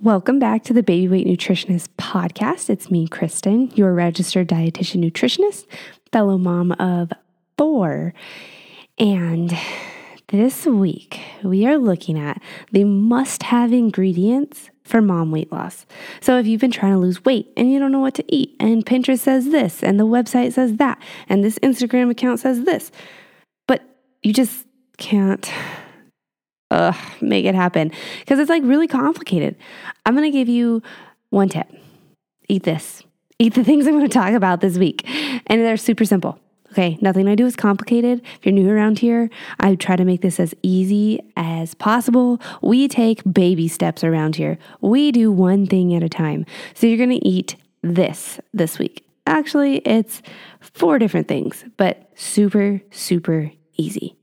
Welcome back to the Baby Weight Nutritionist podcast. It's me, Kristen, your registered dietitian nutritionist, fellow mom of four. And this week, we are looking at the must have ingredients for mom weight loss. So, if you've been trying to lose weight and you don't know what to eat, and Pinterest says this, and the website says that, and this Instagram account says this, but you just can't ugh, make it happen because it's like really complicated. I'm going to give you one tip eat this, eat the things I'm going to talk about this week. And they're super simple. Okay, nothing I do is complicated. If you're new around here, I try to make this as easy as possible. We take baby steps around here. We do one thing at a time. So you're going to eat this this week. Actually, it's four different things, but super, super easy.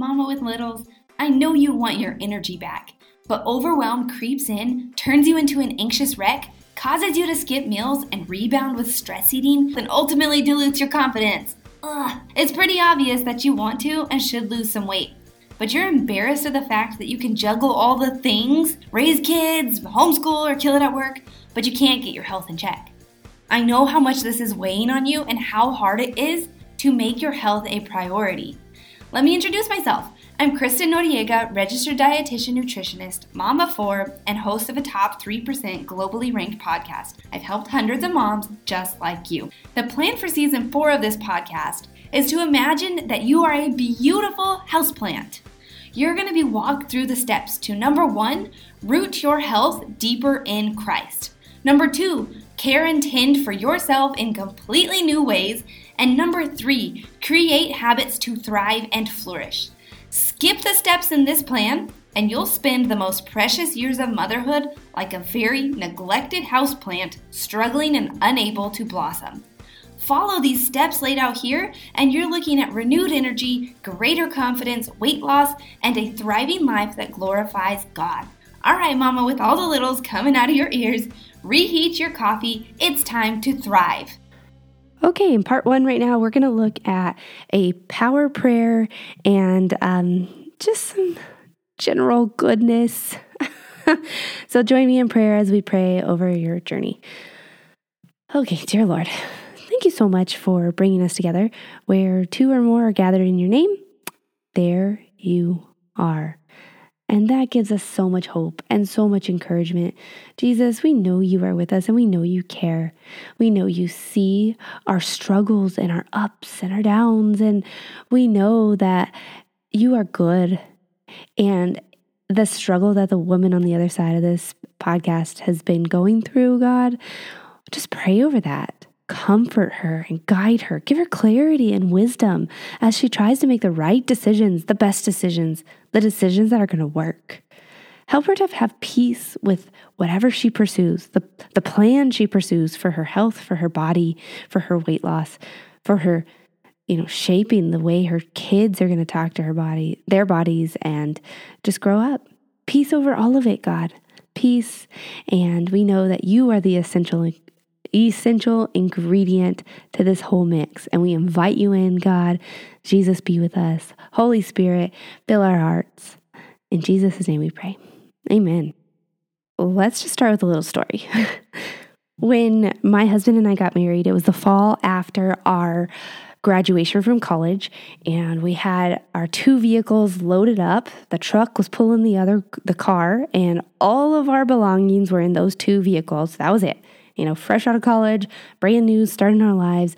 Mama with littles, I know you want your energy back, but overwhelm creeps in, turns you into an anxious wreck, causes you to skip meals and rebound with stress eating, then ultimately dilutes your confidence. Ugh, it's pretty obvious that you want to and should lose some weight. But you're embarrassed of the fact that you can juggle all the things raise kids, homeschool, or kill it at work, but you can't get your health in check. I know how much this is weighing on you and how hard it is to make your health a priority. Let me introduce myself. I'm Kristen Noriega, registered dietitian nutritionist, mom of four, and host of a top 3% globally ranked podcast. I've helped hundreds of moms just like you. The plan for season four of this podcast is to imagine that you are a beautiful houseplant. You're going to be walked through the steps to number one, root your health deeper in Christ. Number two, care and tend for yourself in completely new ways. And number three, create habits to thrive and flourish. Skip the steps in this plan, and you'll spend the most precious years of motherhood like a very neglected houseplant, struggling and unable to blossom. Follow these steps laid out here, and you're looking at renewed energy, greater confidence, weight loss, and a thriving life that glorifies God. All right, Mama, with all the littles coming out of your ears, reheat your coffee. It's time to thrive. Okay, in part one, right now, we're going to look at a power prayer and um, just some general goodness. so, join me in prayer as we pray over your journey. Okay, dear Lord, thank you so much for bringing us together. Where two or more are gathered in your name, there you are. And that gives us so much hope and so much encouragement. Jesus, we know you are with us and we know you care. We know you see our struggles and our ups and our downs. And we know that you are good. And the struggle that the woman on the other side of this podcast has been going through, God, just pray over that comfort her and guide her, give her clarity and wisdom as she tries to make the right decisions, the best decisions, the decisions that are going to work. Help her to have peace with whatever she pursues, the, the plan she pursues for her health, for her body, for her weight loss, for her, you know, shaping the way her kids are going to talk to her body, their bodies, and just grow up. Peace over all of it, God. Peace. And we know that you are the essential essential ingredient to this whole mix. And we invite you in, God. Jesus, be with us. Holy Spirit, fill our hearts. In Jesus' name we pray. Amen. Let's just start with a little story. when my husband and I got married, it was the fall after our graduation from college and we had our two vehicles loaded up the truck was pulling the other the car and all of our belongings were in those two vehicles that was it you know, fresh out of college, brand new, starting our lives.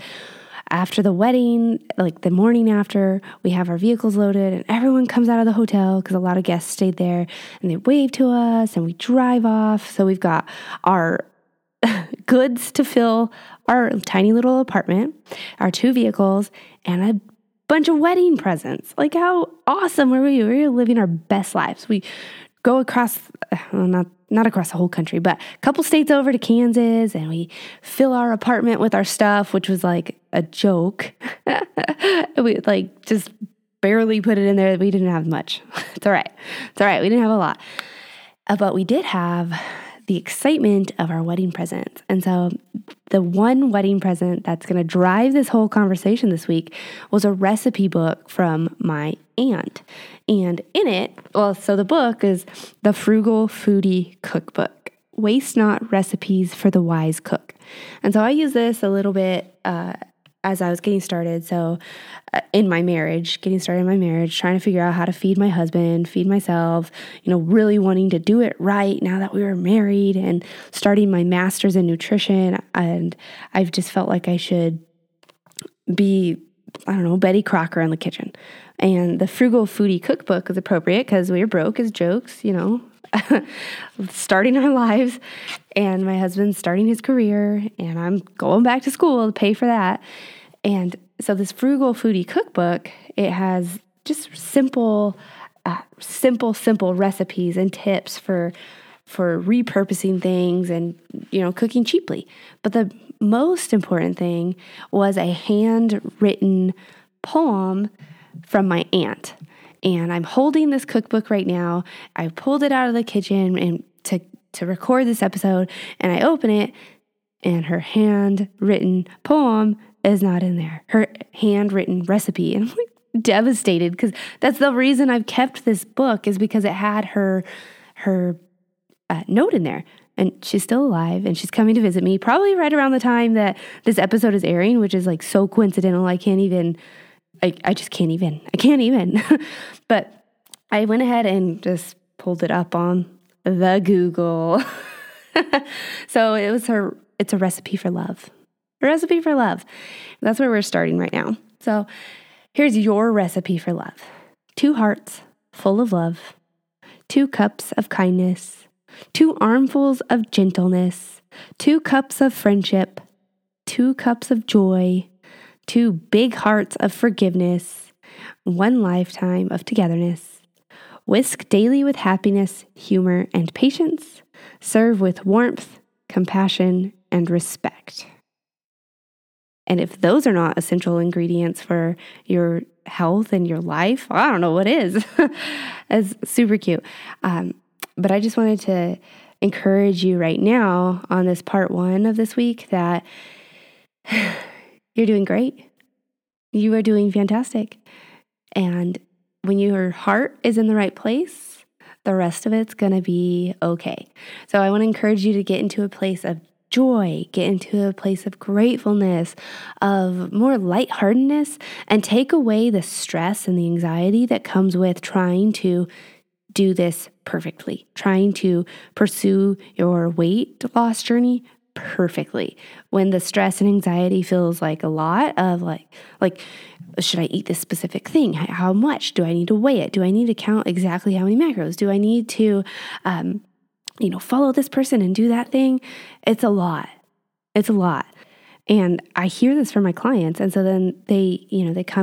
After the wedding, like the morning after, we have our vehicles loaded and everyone comes out of the hotel because a lot of guests stayed there and they wave to us and we drive off. So we've got our goods to fill our tiny little apartment, our two vehicles, and a bunch of wedding presents. Like how awesome were we? We were living our best lives. We go across, well, not not across the whole country, but a couple states over to Kansas, and we fill our apartment with our stuff, which was like a joke. we like just barely put it in there. We didn't have much. it's all right. It's all right. We didn't have a lot, uh, but we did have the excitement of our wedding presents. And so, the one wedding present that's going to drive this whole conversation this week was a recipe book from my aunt. And in it, well, so the book is The Frugal Foodie Cookbook Waste Not Recipes for the Wise Cook. And so, I use this a little bit. Uh, as I was getting started. So, uh, in my marriage, getting started in my marriage, trying to figure out how to feed my husband, feed myself, you know, really wanting to do it right now that we were married and starting my master's in nutrition. And I've just felt like I should be, I don't know, Betty Crocker in the kitchen. And the Frugal Foodie Cookbook is appropriate because we were broke as jokes, you know, starting our lives and my husband's starting his career and I'm going back to school to pay for that. And so this frugal foodie cookbook, it has just simple uh, simple simple recipes and tips for for repurposing things and you know cooking cheaply. But the most important thing was a handwritten poem from my aunt and I'm holding this cookbook right now. I pulled it out of the kitchen and to to record this episode and I open it and her handwritten poem is not in there. Her handwritten recipe and I'm like devastated because that's the reason I've kept this book is because it had her her uh, note in there and she's still alive and she's coming to visit me probably right around the time that this episode is airing which is like so coincidental I can't even I, I just can't even. I can't even. but I went ahead and just pulled it up on the Google. so it was her, it's a recipe for love. A recipe for love. That's where we're starting right now. So here's your recipe for love two hearts full of love, two cups of kindness, two armfuls of gentleness, two cups of friendship, two cups of joy two big hearts of forgiveness, one lifetime of togetherness. Whisk daily with happiness, humor, and patience. Serve with warmth, compassion, and respect. And if those are not essential ingredients for your health and your life, I don't know what is. it's super cute. Um, but I just wanted to encourage you right now on this part one of this week that you're doing great. You are doing fantastic. And when your heart is in the right place, the rest of it's going to be okay. So I want to encourage you to get into a place of joy, get into a place of gratefulness, of more lightheartedness, and take away the stress and the anxiety that comes with trying to do this perfectly, trying to pursue your weight loss journey perfectly. When the stress and anxiety feels like a lot of like like should i eat this specific thing? How much? Do i need to weigh it? Do i need to count exactly how many macros? Do i need to um, you know follow this person and do that thing? It's a lot. It's a lot. And i hear this from my clients and so then they you know they come